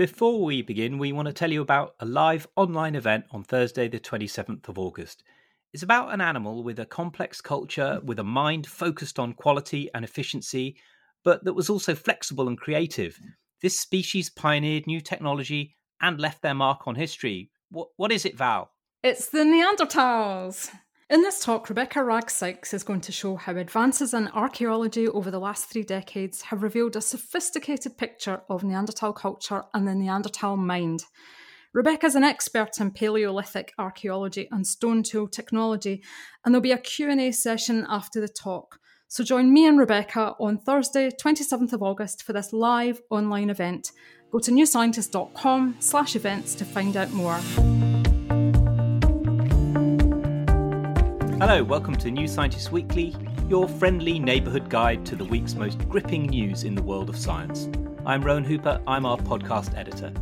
Before we begin, we want to tell you about a live online event on Thursday, the 27th of August. It's about an animal with a complex culture, with a mind focused on quality and efficiency, but that was also flexible and creative. This species pioneered new technology and left their mark on history. What, what is it, Val? It's the Neanderthals. In this talk, Rebecca Wragg Sykes is going to show how advances in archaeology over the last three decades have revealed a sophisticated picture of Neanderthal culture and the Neanderthal mind. Rebecca is an expert in Paleolithic archaeology and stone tool technology, and there'll be a Q&A session after the talk. So join me and Rebecca on Thursday, 27th of August for this live online event. Go to newscientist.com slash events to find out more. Hello, welcome to New Scientist Weekly, your friendly neighbourhood guide to the week's most gripping news in the world of science. I'm Rowan Hooper, I'm our podcast editor.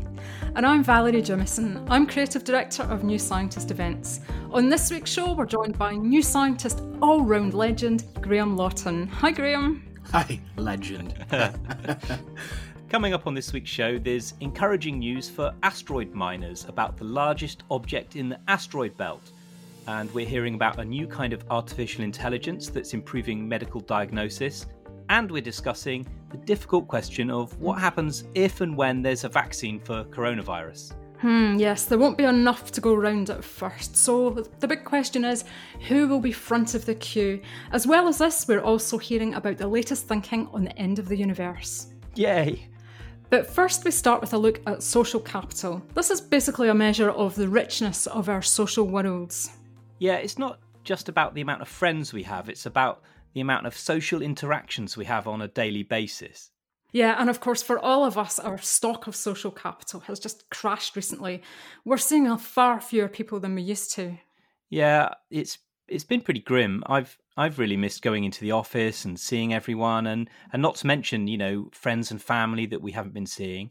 And I'm Valerie Jamieson. I'm creative director of New Scientist Events. On this week's show, we're joined by New Scientist all round legend, Graham Lawton. Hi, Graham. Hi, legend. Coming up on this week's show, there's encouraging news for asteroid miners about the largest object in the asteroid belt and we're hearing about a new kind of artificial intelligence that's improving medical diagnosis. And we're discussing the difficult question of what happens if and when there's a vaccine for coronavirus. Hmm, yes, there won't be enough to go round at first. So the big question is who will be front of the queue? As well as this, we're also hearing about the latest thinking on the end of the universe. Yay! But first, we start with a look at social capital. This is basically a measure of the richness of our social worlds. Yeah, it's not just about the amount of friends we have, it's about the amount of social interactions we have on a daily basis. Yeah, and of course, for all of us, our stock of social capital has just crashed recently. We're seeing a far fewer people than we used to. Yeah, it's it's been pretty grim. I've I've really missed going into the office and seeing everyone, and and not to mention, you know, friends and family that we haven't been seeing.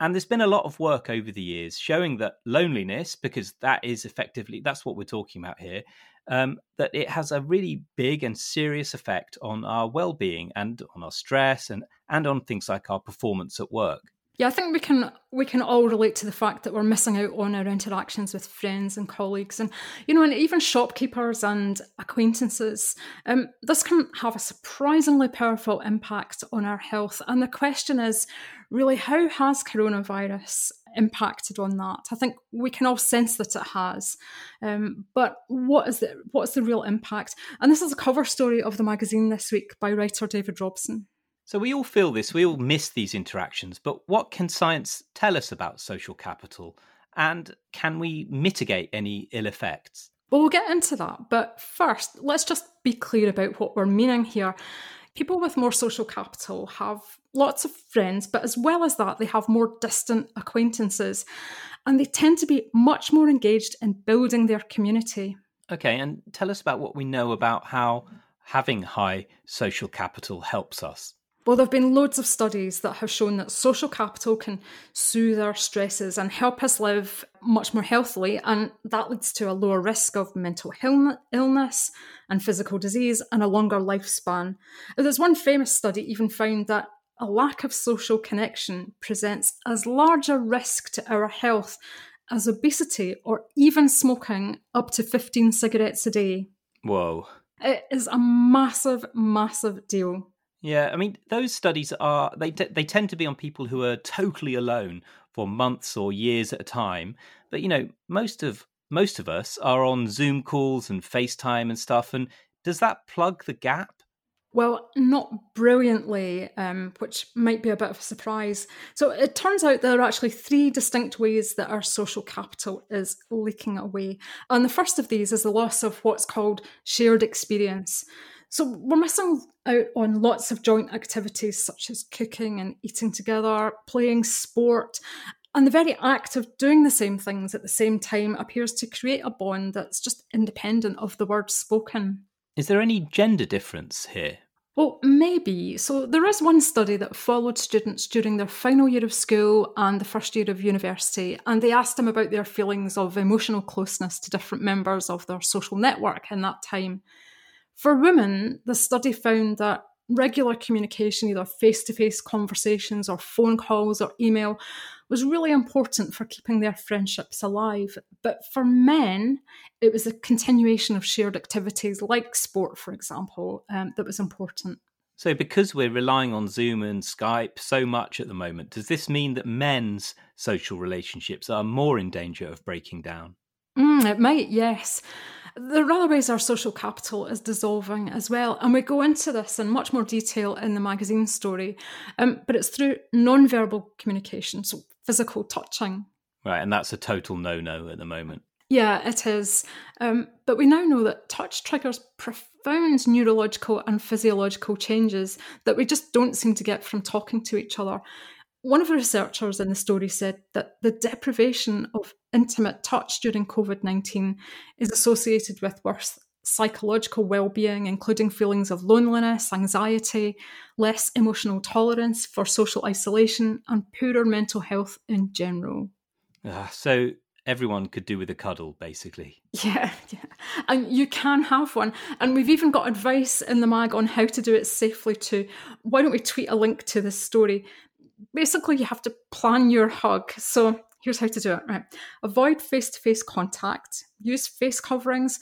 And there's been a lot of work over the years showing that loneliness, because that is effectively that's what we're talking about here, um, that it has a really big and serious effect on our well-being and on our stress and and on things like our performance at work. Yeah, I think we can we can all relate to the fact that we're missing out on our interactions with friends and colleagues, and you know, and even shopkeepers and acquaintances. Um, this can have a surprisingly powerful impact on our health. And the question is, really, how has coronavirus impacted on that? I think we can all sense that it has, um, but what is the what's the real impact? And this is a cover story of the magazine this week by writer David Robson. So we all feel this, we all miss these interactions, but what can science tell us about social capital? And can we mitigate any ill effects? Well, we'll get into that. But first, let's just be clear about what we're meaning here. People with more social capital have lots of friends, but as well as that, they have more distant acquaintances and they tend to be much more engaged in building their community. Okay, and tell us about what we know about how having high social capital helps us. Well, there have been loads of studies that have shown that social capital can soothe our stresses and help us live much more healthily, and that leads to a lower risk of mental illness and physical disease and a longer lifespan. There's one famous study even found that a lack of social connection presents as large a risk to our health as obesity or even smoking up to 15 cigarettes a day. Whoa. It is a massive, massive deal. Yeah, I mean those studies are they t- they tend to be on people who are totally alone for months or years at a time. But you know, most of most of us are on Zoom calls and FaceTime and stuff. And does that plug the gap? Well, not brilliantly, um, which might be a bit of a surprise. So it turns out there are actually three distinct ways that our social capital is leaking away. And the first of these is the loss of what's called shared experience. So we're missing out on lots of joint activities such as cooking and eating together, playing sport. And the very act of doing the same things at the same time appears to create a bond that's just independent of the words spoken. Is there any gender difference here? Well, maybe. So there is one study that followed students during their final year of school and the first year of university, and they asked them about their feelings of emotional closeness to different members of their social network in that time. For women, the study found that regular communication, either face to face conversations or phone calls or email, was really important for keeping their friendships alive. But for men, it was a continuation of shared activities like sport, for example, um, that was important. So, because we're relying on Zoom and Skype so much at the moment, does this mean that men's social relationships are more in danger of breaking down? Mm, it might, yes. There are other ways our social capital is dissolving as well. And we go into this in much more detail in the magazine story. Um, but it's through non verbal communication, so physical touching. Right. And that's a total no no at the moment. Yeah, it is. Um, but we now know that touch triggers profound neurological and physiological changes that we just don't seem to get from talking to each other. One of the researchers in the story said that the deprivation of intimate touch during COVID 19 is associated with worse psychological well being, including feelings of loneliness, anxiety, less emotional tolerance for social isolation, and poorer mental health in general. Uh, so everyone could do with a cuddle, basically. Yeah, yeah. And you can have one. And we've even got advice in the mag on how to do it safely too. Why don't we tweet a link to this story? Basically you have to plan your hug. So here's how to do it. Right. Avoid face-to-face contact. Use face coverings.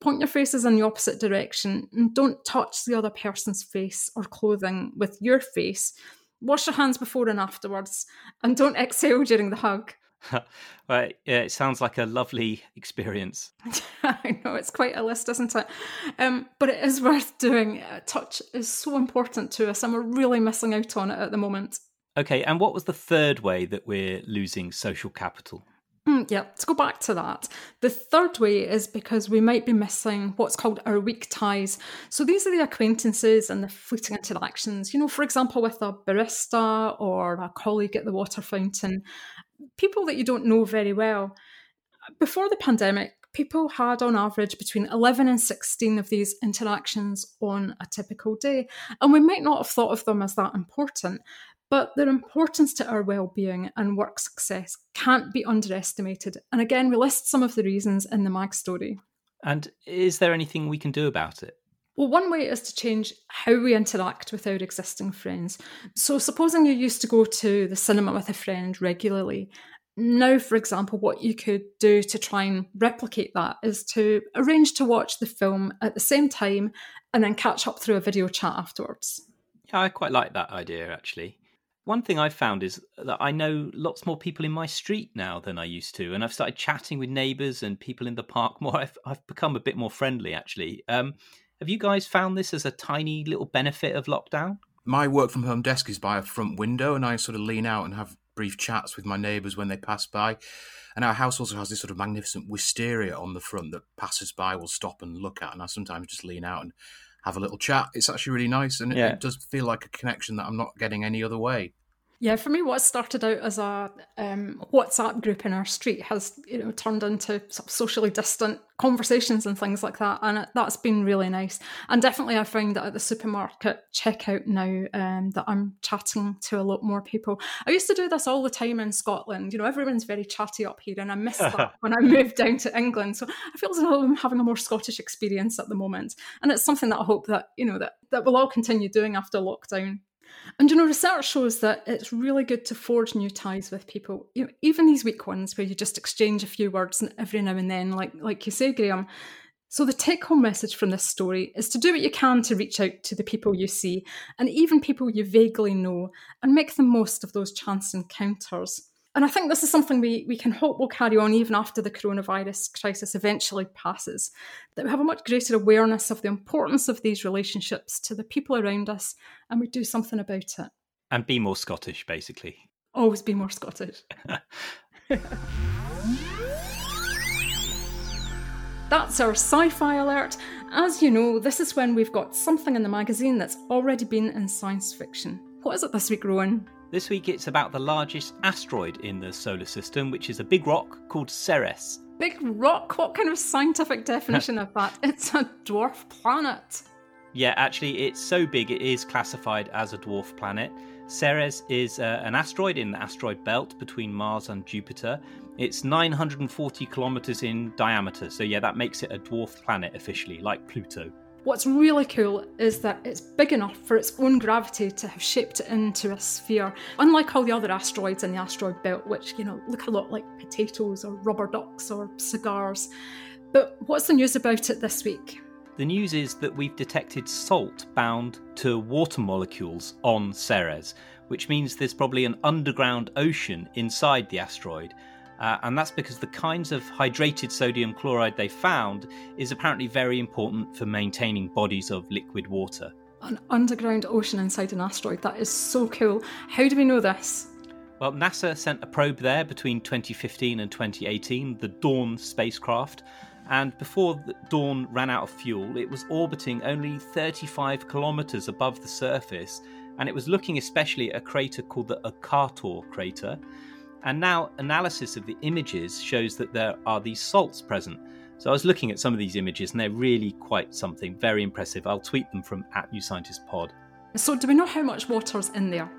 Point your faces in the opposite direction and don't touch the other person's face or clothing with your face. Wash your hands before and afterwards, and don't exhale during the hug. right, yeah, it sounds like a lovely experience. I know it's quite a list, isn't it? Um, but it is worth doing. touch is so important to us, and we're really missing out on it at the moment. Okay, and what was the third way that we're losing social capital? Mm, yeah, to go back to that, the third way is because we might be missing what's called our weak ties. So these are the acquaintances and the fleeting interactions, you know, for example, with a barista or a colleague at the water fountain, people that you don't know very well. Before the pandemic, people had on average between 11 and 16 of these interactions on a typical day. And we might not have thought of them as that important, but their importance to our well-being and work success can't be underestimated. And again, we list some of the reasons in the mag story. And is there anything we can do about it? Well, one way is to change how we interact with our existing friends. So, supposing you used to go to the cinema with a friend regularly, now, for example, what you could do to try and replicate that is to arrange to watch the film at the same time and then catch up through a video chat afterwards. Yeah, I quite like that idea actually. One thing I've found is that I know lots more people in my street now than I used to, and I've started chatting with neighbours and people in the park more. I've, I've become a bit more friendly, actually. Um, have you guys found this as a tiny little benefit of lockdown? My work from home desk is by a front window, and I sort of lean out and have brief chats with my neighbours when they pass by. And our house also has this sort of magnificent wisteria on the front that passers by will stop and look at, and I sometimes just lean out and have a little chat. It's actually really nice, and yeah. it, it does feel like a connection that I'm not getting any other way. Yeah, for me, what started out as a um, WhatsApp group in our street has you know turned into sort of socially distant conversations and things like that, and it, that's been really nice. And definitely, I find that at the supermarket checkout now um, that I'm chatting to a lot more people. I used to do this all the time in Scotland. You know, everyone's very chatty up here, and I missed that when I moved down to England. So I feel as though I'm having a more Scottish experience at the moment, and it's something that I hope that you know that that we'll all continue doing after lockdown. And you know, research shows that it's really good to forge new ties with people. You know, even these weak ones where you just exchange a few words and every now and then, like like you say, Graham. So the take-home message from this story is to do what you can to reach out to the people you see, and even people you vaguely know, and make the most of those chance encounters. And I think this is something we, we can hope will carry on even after the coronavirus crisis eventually passes. That we have a much greater awareness of the importance of these relationships to the people around us and we do something about it. And be more Scottish, basically. Always be more Scottish. That's our sci fi alert. As you know, this is when we've got something in the magazine that's already been in science fiction. What is it this week, Rowan? This week it's about the largest asteroid in the solar system, which is a big rock called Ceres. Big rock? What kind of scientific definition of that? It's a dwarf planet. Yeah, actually, it's so big it is classified as a dwarf planet. Ceres is uh, an asteroid in the asteroid belt between Mars and Jupiter. It's 940 kilometers in diameter, so yeah, that makes it a dwarf planet officially, like Pluto. What's really cool is that it's big enough for its own gravity to have shaped it into a sphere, unlike all the other asteroids in the asteroid belt, which, you know, look a lot like potatoes or rubber ducks or cigars. But what's the news about it this week? The news is that we've detected salt bound to water molecules on Ceres, which means there's probably an underground ocean inside the asteroid. Uh, and that's because the kinds of hydrated sodium chloride they found is apparently very important for maintaining bodies of liquid water. An underground ocean inside an asteroid, that is so cool. How do we know this? Well, NASA sent a probe there between 2015 and 2018, the Dawn spacecraft, and before Dawn ran out of fuel, it was orbiting only 35 kilometres above the surface, and it was looking especially at a crater called the Occator crater. And now, analysis of the images shows that there are these salts present. So I was looking at some of these images, and they're really quite something very impressive. I'll tweet them from at New Scientist Pod. So, do we know how much water's in there?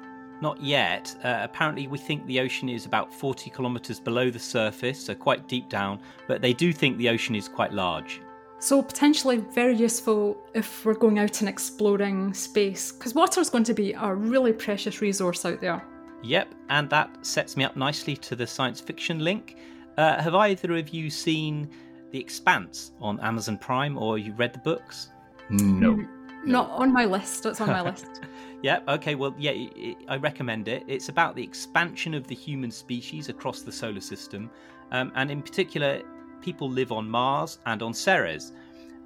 Not yet. Uh, apparently, we think the ocean is about 40 kilometres below the surface, so quite deep down, but they do think the ocean is quite large. So, potentially very useful if we're going out and exploring space, because water is going to be a really precious resource out there. Yep, and that sets me up nicely to the science fiction link. Uh, have either of you seen The Expanse on Amazon Prime, or you read the books? No. Not on my list, it's on my list. yep. okay, well, yeah, I recommend it. It's about the expansion of the human species across the solar system. Um, and in particular, people live on Mars and on Ceres.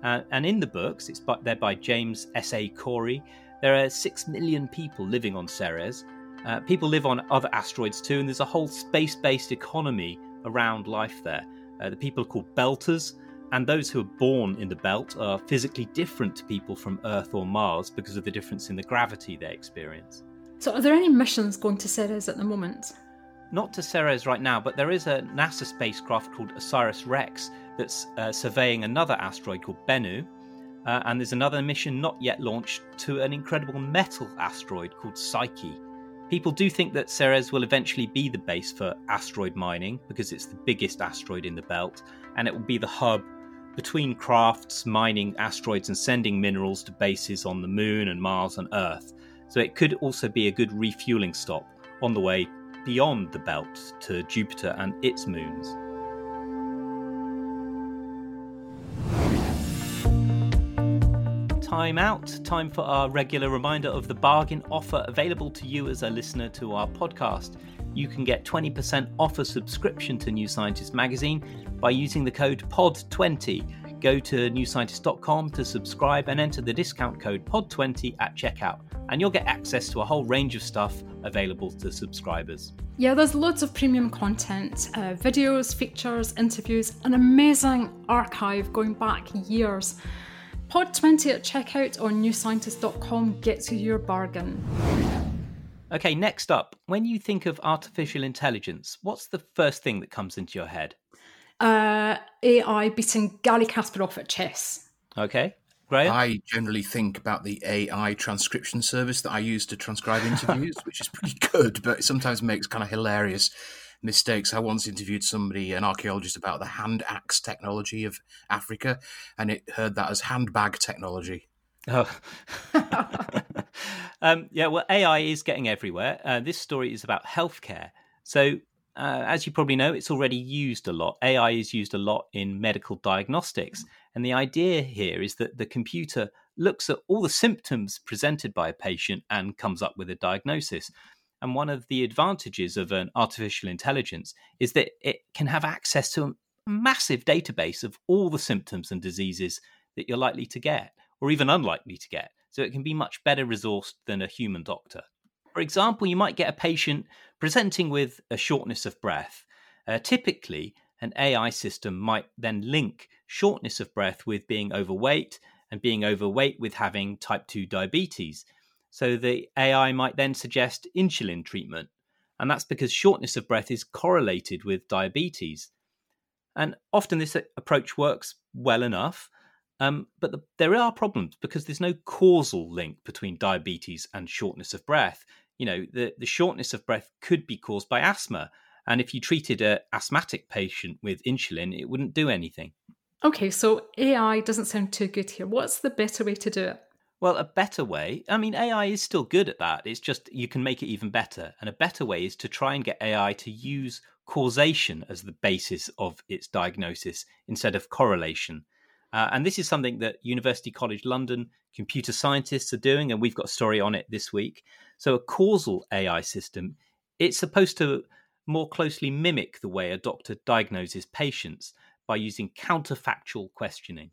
Uh, and in the books, it's by, they're by James S.A. Corey. There are six million people living on Ceres. Uh, people live on other asteroids too, and there's a whole space based economy around life there. Uh, the people are called Belters, and those who are born in the belt are physically different to people from Earth or Mars because of the difference in the gravity they experience. So, are there any missions going to Ceres at the moment? Not to Ceres right now, but there is a NASA spacecraft called OSIRIS REx that's uh, surveying another asteroid called Bennu. Uh, and there's another mission not yet launched to an incredible metal asteroid called Psyche. People do think that Ceres will eventually be the base for asteroid mining because it's the biggest asteroid in the belt and it will be the hub between crafts mining asteroids and sending minerals to bases on the moon and Mars and Earth. So it could also be a good refueling stop on the way beyond the belt to Jupiter and its moons. Time out. Time for our regular reminder of the bargain offer available to you as a listener to our podcast you can get 20% off a subscription to New Scientist magazine by using the code POD20. Go to newscientist.com to subscribe and enter the discount code POD20 at checkout, and you'll get access to a whole range of stuff available to subscribers. Yeah, there's loads of premium content uh, videos, features, interviews, an amazing archive going back years. Pod20 at checkout on newscientist.com gets you your bargain. Okay, next up, when you think of artificial intelligence, what's the first thing that comes into your head? Uh, AI beating Garry Kasparov at chess. Okay, great. I generally think about the AI transcription service that I use to transcribe interviews, which is pretty good, but it sometimes makes kind of hilarious mistakes. I once interviewed somebody, an archaeologist, about the hand axe technology of Africa, and it heard that as handbag technology. Oh. um, yeah, well, AI is getting everywhere. Uh, this story is about healthcare. So, uh, as you probably know, it's already used a lot. AI is used a lot in medical diagnostics. And the idea here is that the computer looks at all the symptoms presented by a patient and comes up with a diagnosis. And one of the advantages of an artificial intelligence is that it can have access to a massive database of all the symptoms and diseases that you're likely to get or even unlikely to get, so it can be much better resourced than a human doctor. For example, you might get a patient presenting with a shortness of breath. Uh, typically, an AI system might then link shortness of breath with being overweight and being overweight with having type 2 diabetes. So the AI might then suggest insulin treatment. And that's because shortness of breath is correlated with diabetes. And often this approach works well enough, um, but the, there are problems because there's no causal link between diabetes and shortness of breath. You know, the, the shortness of breath could be caused by asthma. And if you treated an asthmatic patient with insulin, it wouldn't do anything. Okay, so AI doesn't sound too good here. What's the better way to do it? Well, a better way, I mean, AI is still good at that. It's just you can make it even better. And a better way is to try and get AI to use causation as the basis of its diagnosis instead of correlation. Uh, and this is something that University College London computer scientists are doing, and we've got a story on it this week. So, a causal AI system, it's supposed to more closely mimic the way a doctor diagnoses patients by using counterfactual questioning.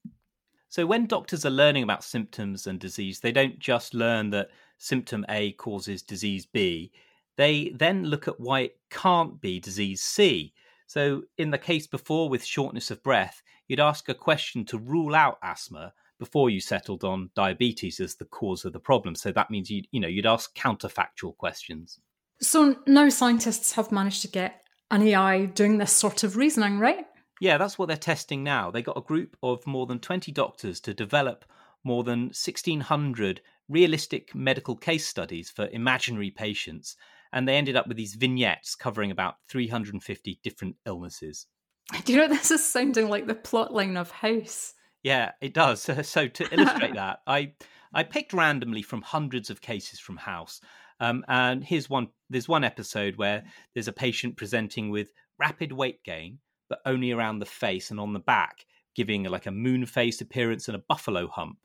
So, when doctors are learning about symptoms and disease, they don't just learn that symptom A causes disease B, they then look at why it can't be disease C. So, in the case before with shortness of breath, you'd ask a question to rule out asthma before you settled on diabetes as the cause of the problem. So that means you you know you'd ask counterfactual questions. So now scientists have managed to get an AI doing this sort of reasoning, right? Yeah, that's what they're testing now. They got a group of more than 20 doctors to develop more than 1600 realistic medical case studies for imaginary patients and they ended up with these vignettes covering about 350 different illnesses. Do you know this is sounding like the plotline of House? Yeah, it does. So to illustrate that, I I picked randomly from hundreds of cases from House, um, and here's one. There's one episode where there's a patient presenting with rapid weight gain, but only around the face and on the back, giving like a moon face appearance and a buffalo hump.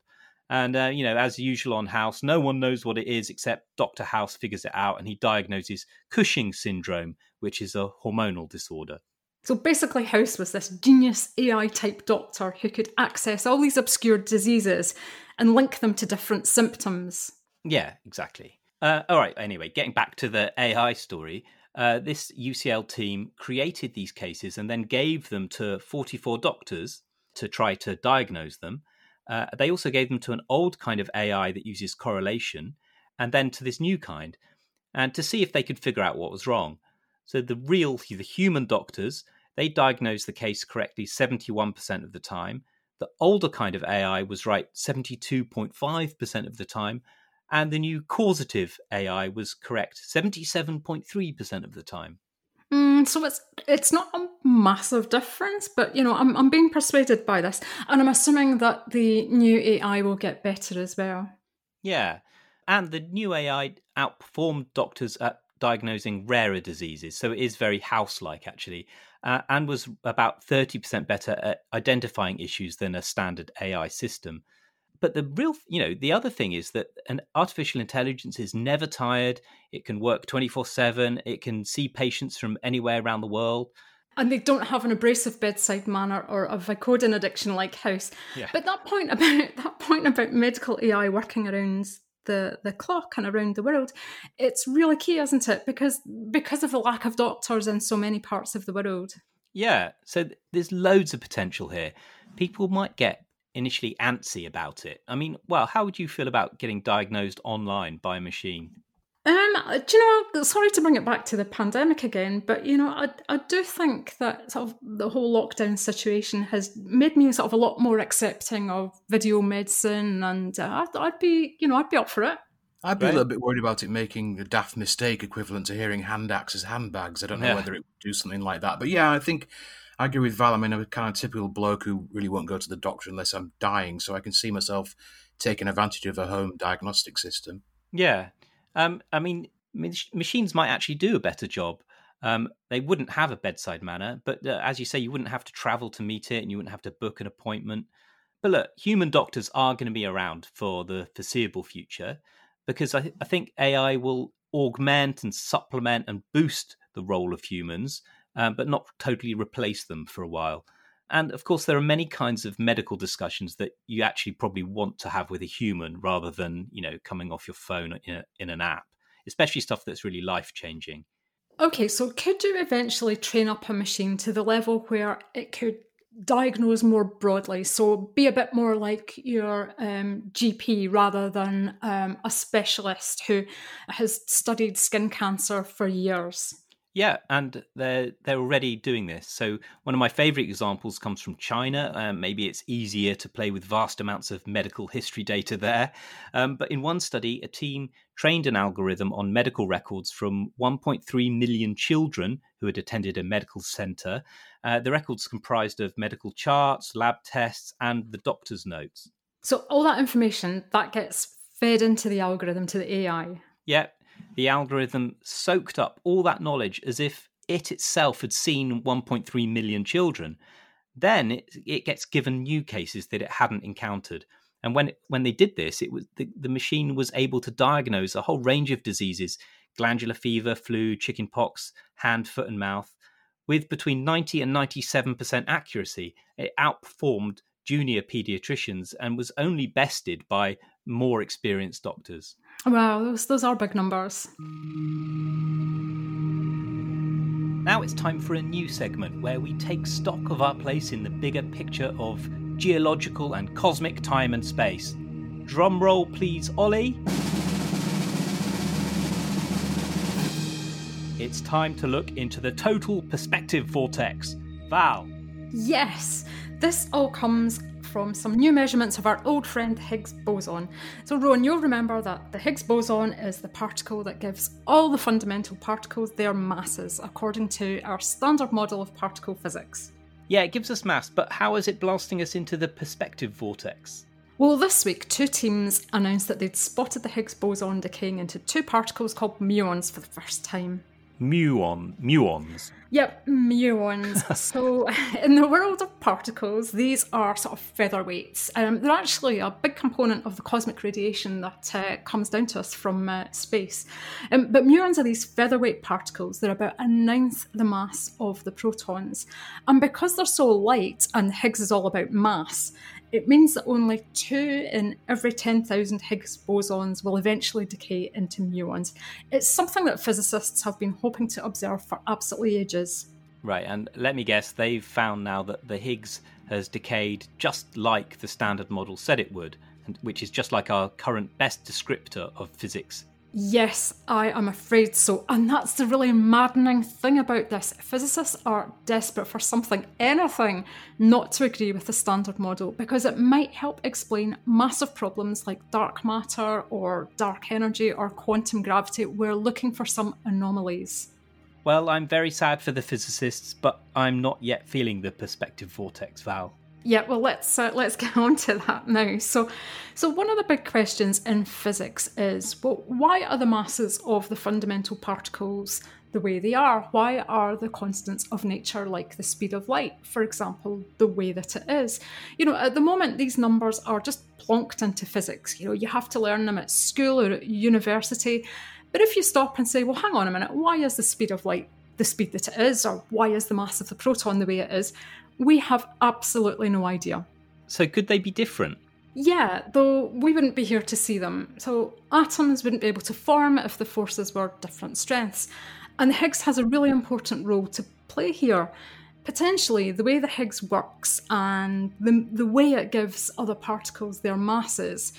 And, uh, you know, as usual on House, no one knows what it is except Dr. House figures it out and he diagnoses Cushing syndrome, which is a hormonal disorder. So basically, House was this genius AI type doctor who could access all these obscure diseases and link them to different symptoms. Yeah, exactly. Uh, all right, anyway, getting back to the AI story, uh, this UCL team created these cases and then gave them to 44 doctors to try to diagnose them. Uh, they also gave them to an old kind of AI that uses correlation, and then to this new kind, and to see if they could figure out what was wrong. So the real, the human doctors, they diagnosed the case correctly 71% of the time. The older kind of AI was right 72.5% of the time, and the new causative AI was correct 77.3% of the time. Mm, so it's it's not a massive difference, but you know, I'm I'm being persuaded by this, and I'm assuming that the new AI will get better as well. Yeah, and the new AI outperformed doctors at diagnosing rarer diseases, so it is very house-like actually, uh, and was about thirty percent better at identifying issues than a standard AI system but the real you know the other thing is that an artificial intelligence is never tired it can work 24/7 it can see patients from anywhere around the world and they don't have an abrasive bedside manner or a Vicodin addiction like House. Yeah. But that point about that point about medical AI working around the the clock and around the world, it's really key, isn't it? Because because of the lack of doctors in so many parts of the world. Yeah, so there's loads of potential here. People might get initially antsy about it. I mean, well, how would you feel about getting diagnosed online by a machine? Um, do you know? Sorry to bring it back to the pandemic again, but you know, I I do think that sort of the whole lockdown situation has made me sort of a lot more accepting of video medicine, and uh, I'd, I'd be, you know, I'd be up for it. I'd be right. a little bit worried about it making a daft mistake equivalent to hearing hand axes handbags. I don't know yeah. whether it would do something like that, but yeah, I think I agree with Val. I mean, I'm a kind of typical bloke who really won't go to the doctor unless I'm dying. So I can see myself taking advantage of a home diagnostic system. Yeah. Um, I mean, machines might actually do a better job. Um, they wouldn't have a bedside manner, but uh, as you say, you wouldn't have to travel to meet it and you wouldn't have to book an appointment. But look, human doctors are going to be around for the foreseeable future because I, I think AI will augment and supplement and boost the role of humans um, but not totally replace them for a while. And of course, there are many kinds of medical discussions that you actually probably want to have with a human rather than, you know, coming off your phone in, a, in an app, especially stuff that's really life changing. Okay, so could you eventually train up a machine to the level where it could diagnose more broadly? So be a bit more like your um, GP rather than um, a specialist who has studied skin cancer for years? Yeah, and they're they're already doing this. So one of my favorite examples comes from China. Um, maybe it's easier to play with vast amounts of medical history data there. Um, but in one study, a team trained an algorithm on medical records from 1.3 million children who had attended a medical center. Uh, the records comprised of medical charts, lab tests, and the doctor's notes. So all that information that gets fed into the algorithm to the AI. Yeah, the algorithm soaked up all that knowledge as if it itself had seen 1.3 million children. Then it, it gets given new cases that it hadn't encountered. And when when they did this, it was the, the machine was able to diagnose a whole range of diseases: glandular fever, flu, chickenpox, hand, foot, and mouth, with between 90 and 97 percent accuracy. It outperformed junior pediatricians and was only bested by more experienced doctors. Wow, those, those are big numbers. Now it's time for a new segment where we take stock of our place in the bigger picture of geological and cosmic time and space. Drum roll, please, Ollie. It's time to look into the total perspective vortex. Val. Yes, this all comes from some new measurements of our old friend Higgs boson. So, Rowan, you'll remember that the Higgs boson is the particle that gives all the fundamental particles their masses according to our standard model of particle physics. Yeah, it gives us mass, but how is it blasting us into the perspective vortex? Well, this week, two teams announced that they'd spotted the Higgs boson decaying into two particles called muons for the first time muon muons. Yep, muons. so, in the world of particles, these are sort of featherweights. Um, they're actually a big component of the cosmic radiation that uh, comes down to us from uh, space. Um, but muons are these featherweight particles. They're about a ninth the mass of the protons. And because they're so light, and Higgs is all about mass, it means that only two in every 10,000 Higgs bosons will eventually decay into muons. It's something that physicists have been hoping to observe for absolutely ages. Right, and let me guess, they've found now that the Higgs has decayed just like the standard model said it would, which is just like our current best descriptor of physics Yes, I am afraid so. And that's the really maddening thing about this. Physicists are desperate for something, anything, not to agree with the standard model because it might help explain massive problems like dark matter or dark energy or quantum gravity. We're looking for some anomalies. Well, I'm very sad for the physicists, but I'm not yet feeling the perspective vortex, Val. Yeah, well, let's uh, let's get on to that now. So, so one of the big questions in physics is, well, why are the masses of the fundamental particles the way they are? Why are the constants of nature, like the speed of light, for example, the way that it is? You know, at the moment, these numbers are just plonked into physics. You know, you have to learn them at school or at university. But if you stop and say, well, hang on a minute, why is the speed of light the speed that it is, or why is the mass of the proton the way it is? We have absolutely no idea. So, could they be different? Yeah, though we wouldn't be here to see them. So, atoms wouldn't be able to form if the forces were different strengths. And the Higgs has a really important role to play here. Potentially, the way the Higgs works and the, the way it gives other particles their masses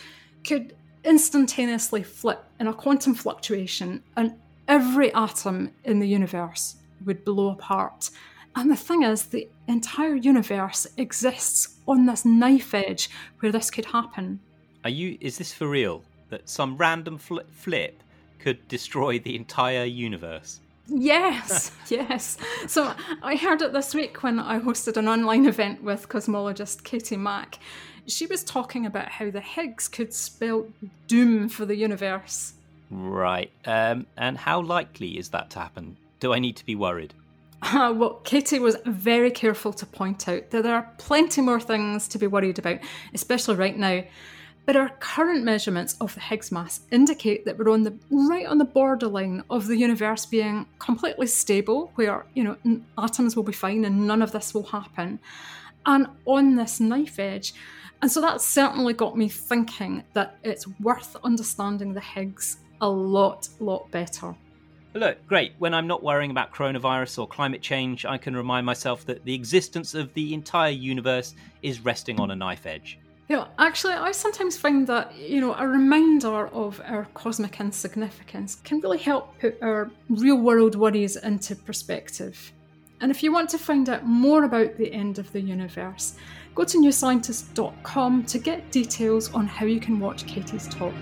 could instantaneously flip in a quantum fluctuation, and every atom in the universe would blow apart. And the thing is, the entire universe exists on this knife edge where this could happen. Are you? Is this for real? That some random fl- flip could destroy the entire universe? Yes, yes. So I heard it this week when I hosted an online event with cosmologist Katie Mack. She was talking about how the Higgs could spell doom for the universe. Right. Um, and how likely is that to happen? Do I need to be worried? Uh, well, Katie was very careful to point out that there are plenty more things to be worried about, especially right now. But our current measurements of the Higgs mass indicate that we're on the right on the borderline of the universe being completely stable, where you know atoms will be fine and none of this will happen, and on this knife edge. And so that certainly got me thinking that it's worth understanding the Higgs a lot, lot better. Look, great. When I'm not worrying about coronavirus or climate change, I can remind myself that the existence of the entire universe is resting on a knife edge. You know, actually, I sometimes find that, you know, a reminder of our cosmic insignificance can really help put our real world worries into perspective. And if you want to find out more about the end of the universe, go to newscientist.com to get details on how you can watch Katie's talk.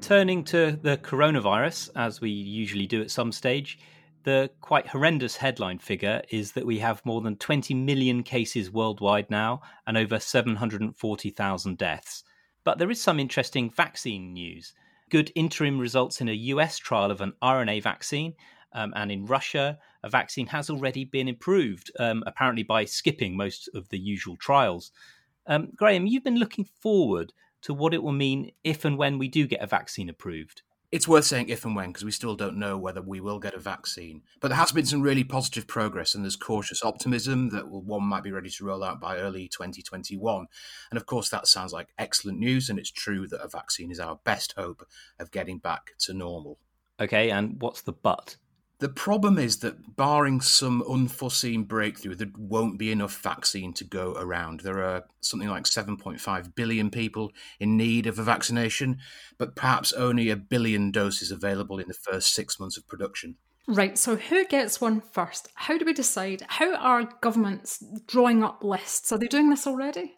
Turning to the coronavirus, as we usually do at some stage, the quite horrendous headline figure is that we have more than 20 million cases worldwide now and over 740,000 deaths. But there is some interesting vaccine news. Good interim results in a US trial of an RNA vaccine, um, and in Russia, a vaccine has already been improved, um, apparently by skipping most of the usual trials. Um, Graham, you've been looking forward to what it will mean if and when we do get a vaccine approved it's worth saying if and when because we still don't know whether we will get a vaccine. But there has been some really positive progress, and there's cautious optimism that one might be ready to roll out by early 2021. And of course, that sounds like excellent news, and it's true that a vaccine is our best hope of getting back to normal. Okay, and what's the but? The problem is that, barring some unforeseen breakthrough, there won't be enough vaccine to go around. There are something like 7.5 billion people in need of a vaccination, but perhaps only a billion doses available in the first six months of production. Right, so who gets one first? How do we decide? How are governments drawing up lists? Are they doing this already?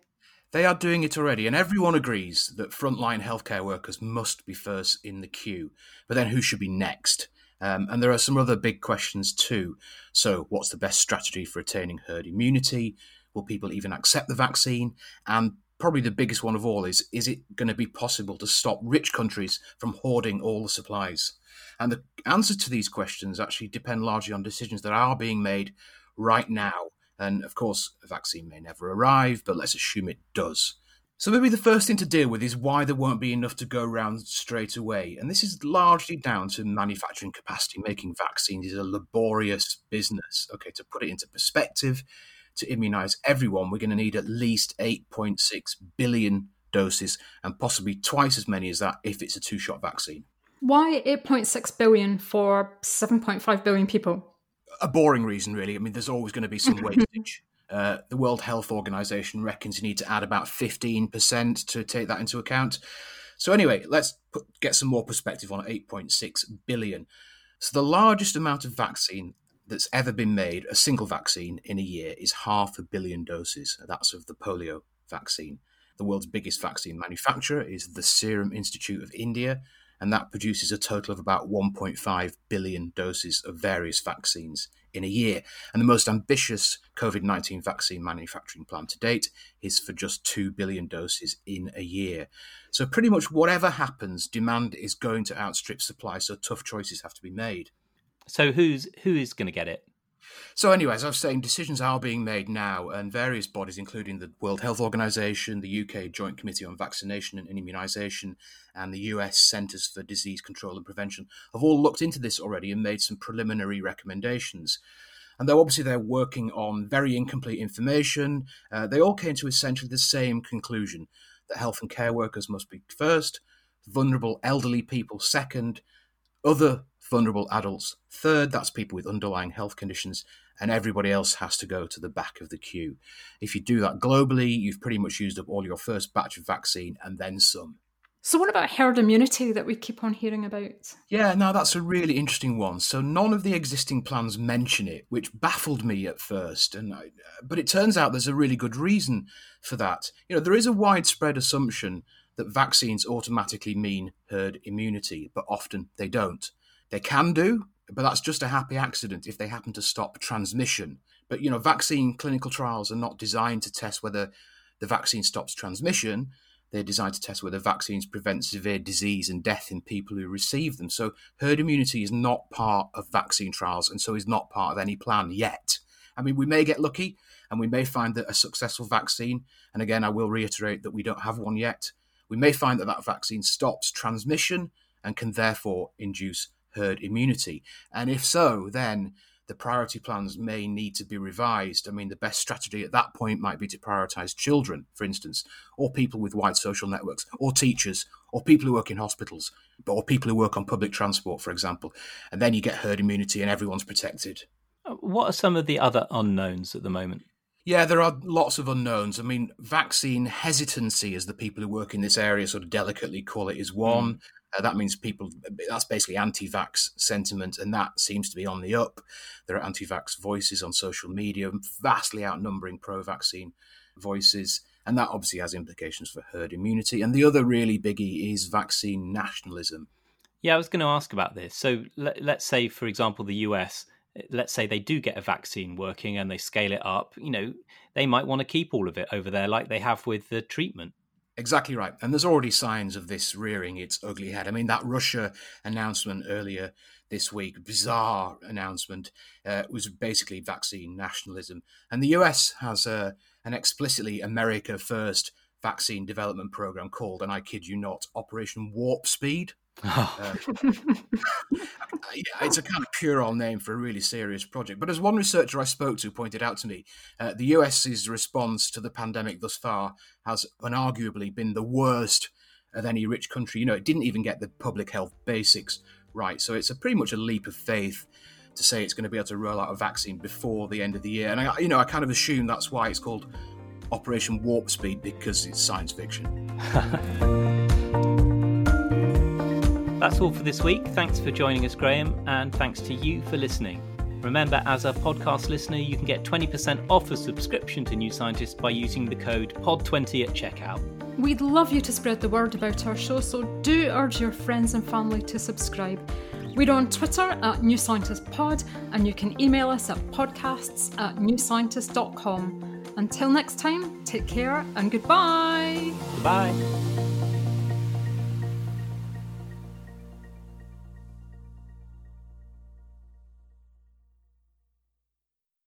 They are doing it already, and everyone agrees that frontline healthcare workers must be first in the queue. But then who should be next? Um, and there are some other big questions too. So, what's the best strategy for attaining herd immunity? Will people even accept the vaccine? And probably the biggest one of all is is it going to be possible to stop rich countries from hoarding all the supplies? And the answer to these questions actually depend largely on decisions that are being made right now. And of course, a vaccine may never arrive, but let's assume it does. So maybe the first thing to deal with is why there won't be enough to go around straight away. And this is largely down to manufacturing capacity. Making vaccines is a laborious business. Okay, to put it into perspective, to immunize everyone, we're going to need at least 8.6 billion doses and possibly twice as many as that if it's a two shot vaccine. Why 8.6 billion for 7.5 billion people? A boring reason, really. I mean, there's always going to be some wastage. Uh, the World Health Organization reckons you need to add about 15% to take that into account. So, anyway, let's put, get some more perspective on 8.6 billion. So, the largest amount of vaccine that's ever been made, a single vaccine in a year, is half a billion doses. That's of the polio vaccine. The world's biggest vaccine manufacturer is the Serum Institute of India, and that produces a total of about 1.5 billion doses of various vaccines in a year. And the most ambitious COVID 19 vaccine manufacturing plan to date is for just 2 billion doses in a year. So, pretty much whatever happens, demand is going to outstrip supply. So, tough choices have to be made. So, who's who is going to get it? So, anyway, as I was saying, decisions are being made now, and various bodies, including the World Health Organization, the UK Joint Committee on Vaccination and Immunization, and the US Centers for Disease Control and Prevention, have all looked into this already and made some preliminary recommendations. And though obviously they're working on very incomplete information, uh, they all came to essentially the same conclusion that health and care workers must be first, vulnerable elderly people second, other vulnerable adults third, that's people with underlying health conditions, and everybody else has to go to the back of the queue. If you do that globally, you've pretty much used up all your first batch of vaccine and then some. So, what about herd immunity that we keep on hearing about? Yeah, now that's a really interesting one. So, none of the existing plans mention it, which baffled me at first. And I, but it turns out there's a really good reason for that. You know, there is a widespread assumption that vaccines automatically mean herd immunity, but often they don't. They can do, but that's just a happy accident if they happen to stop transmission. But you know, vaccine clinical trials are not designed to test whether the vaccine stops transmission they're designed to test whether vaccines prevent severe disease and death in people who receive them. So herd immunity is not part of vaccine trials and so is not part of any plan yet. I mean, we may get lucky and we may find that a successful vaccine, and again, I will reiterate that we don't have one yet, we may find that that vaccine stops transmission and can therefore induce herd immunity. And if so, then the priority plans may need to be revised. I mean, the best strategy at that point might be to prioritize children, for instance, or people with wide social networks, or teachers, or people who work in hospitals, or people who work on public transport, for example. And then you get herd immunity and everyone's protected. Uh, what are some of the other unknowns at the moment? Yeah, there are lots of unknowns. I mean, vaccine hesitancy, as the people who work in this area sort of delicately call it, is one. Mm. Uh, that means people, that's basically anti vax sentiment, and that seems to be on the up. There are anti vax voices on social media, vastly outnumbering pro vaccine voices. And that obviously has implications for herd immunity. And the other really biggie is vaccine nationalism. Yeah, I was going to ask about this. So let, let's say, for example, the US, let's say they do get a vaccine working and they scale it up, you know, they might want to keep all of it over there like they have with the treatment. Exactly right. And there's already signs of this rearing its ugly head. I mean, that Russia announcement earlier this week, bizarre announcement, uh, was basically vaccine nationalism. And the US has a, an explicitly America first vaccine development program called, and I kid you not, Operation Warp Speed. Uh, it's a kind of puerile name for a really serious project. But as one researcher I spoke to pointed out to me, uh, the US's response to the pandemic thus far has unarguably been the worst of any rich country. You know, it didn't even get the public health basics right. So it's a pretty much a leap of faith to say it's going to be able to roll out a vaccine before the end of the year. And I, you know, I kind of assume that's why it's called Operation Warp Speed because it's science fiction. That's all for this week. Thanks for joining us, Graham, and thanks to you for listening. Remember, as a podcast listener, you can get 20% off a subscription to New Scientist by using the code POD20 at checkout. We'd love you to spread the word about our show, so do urge your friends and family to subscribe. We're on Twitter at New Scientist Pod, and you can email us at podcasts at newscientist.com. Until next time, take care and goodbye. Bye.